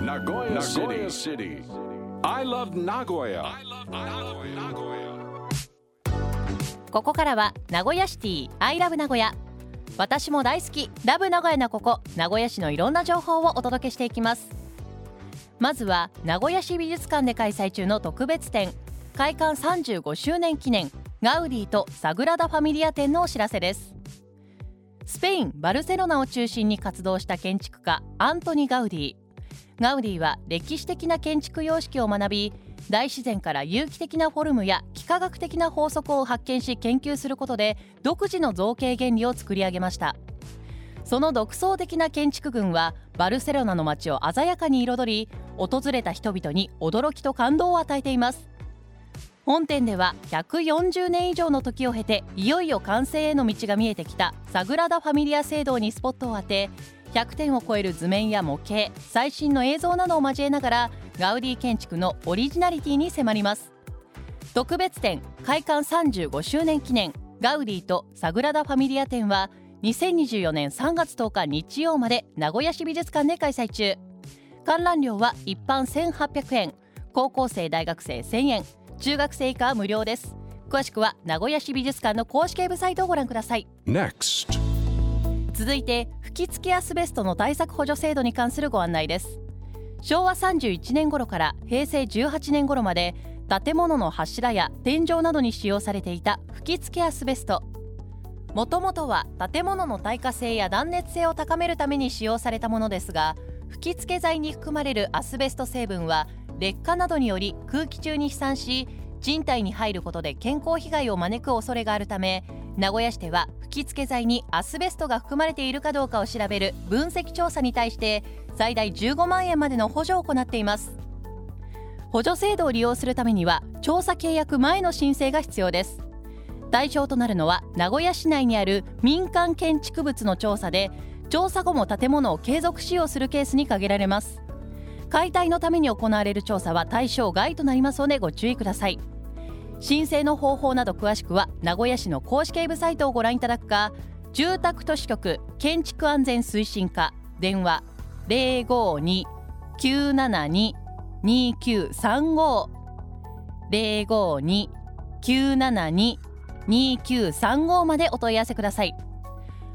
Nagoya City. I love Nagoya. ここからは名古屋シティアイラブ名古屋私も大好き。ラブ名古屋なここ。名古屋市のいろんな情報をお届けしていきます。まずは名古屋市美術館で開催中の特別展。開館35周年記念。ガウディとサグラダ・ファミリア展のお知らせです。スペイン・バルセロナを中心に活動した建築家アントニ・ガウディガウディは歴史的な建築様式を学び大自然から有機的なフォルムや幾何学的な法則を発見し研究することで独自の造形原理を作り上げました。その独創的な建築群はバルセロナの街を鮮やかに彩り訪れた人々に驚きと感動を与えています。本店では140年以上の時を経ていよいよ完成への道が見えてきたサグラダ・ファミリア聖堂にスポットを当て100点を超える図面や模型最新の映像などを交えながらガウディ建築のオリジナリティに迫ります。特別展開館35周年記念ガウディとサグラダ・ファミリア展は2024年3月10日日曜まで名古屋市美術館で開催中。観覧料は一般1800円高校生大学生1000円中学生以下は無料です。詳しくは名古屋市美術館の公式ウェブサイトをご覧ください。Next. 続いて吹き付けアスベストの対策補助制度に関するご案内です。昭和31年頃から平成18年頃まで建物の柱や天井などに使用されていた吹き付けアスベスト。もともとは建物の耐火性や断熱性を高めるために使用されたものですが吹き付け剤に含まれるアスベスト成分は劣化などにより空気中に飛散し人体に入ることで健康被害を招く恐れがあるため名古屋市では吹き付け剤にアスベストが含まれているかどうかを調べる分析調査に対して最大15万円までの補助を行っています。補助制度を利用するためには調査契約前の申請が必要です。対象となるのは名古屋市内にある民間建築物の調査で調査後も建物を継続使用するケースに限られます。解体のために行われる調査は対象外となりますのでご注意ください。申請の方法など詳しくは名古屋市の公式ウェブサイトをご覧いただくか住宅都市局建築安全推進課電話052-972-2935 052-972-2935までお問い合わせください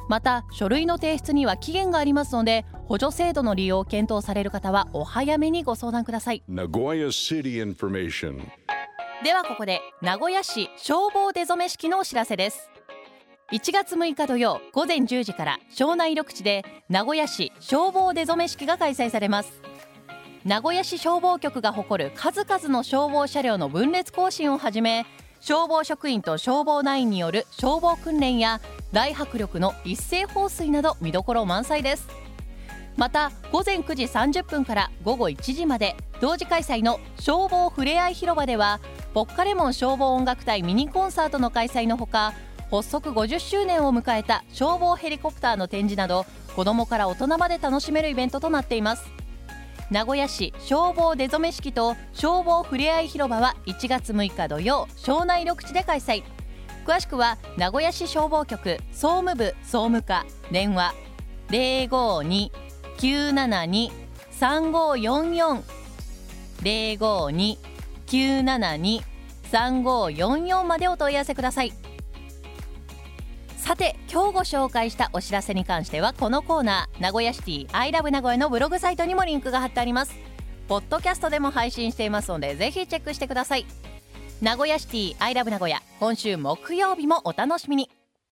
また書類の提出には期限がありますので補助制度の利用を検討される方はお早めにご相談ください Nagoya City information. ではここで名古屋市消防出初め式のお知らせです。1月6日土曜午前10時から庄内緑地で名古屋市消防出初め式が開催されます。名古屋市消防局が誇る数々の消防車両の分列行進をはじめ消防職員と消防団員による消防訓練や大迫力の一斉放水など見どころ満載です。また午前9時30分から午後1時まで同時開催の消防ふれあい広場ではポッカレモン消防音楽隊ミニコンサートの開催のほか発足50周年を迎えた消防ヘリコプターの展示など子どもから大人まで楽しめるイベントとなっています。名古屋市消防出初め式と消防ふれあい広場は1月6日土曜庄内緑地で開催。詳しくは名古屋市消防局総務部総務課電話052-972-3544 052-972-3544までお問い合わせください。さて今日ご紹介したお知らせに関してはこのコーナー名古屋シティアイラブ名古屋のブログサイトにもリンクが貼ってあります。ポッドキャストでも配信していますのでぜひチェックしてください。名古屋シティアイラブ名古屋今週木曜日もお楽しみに。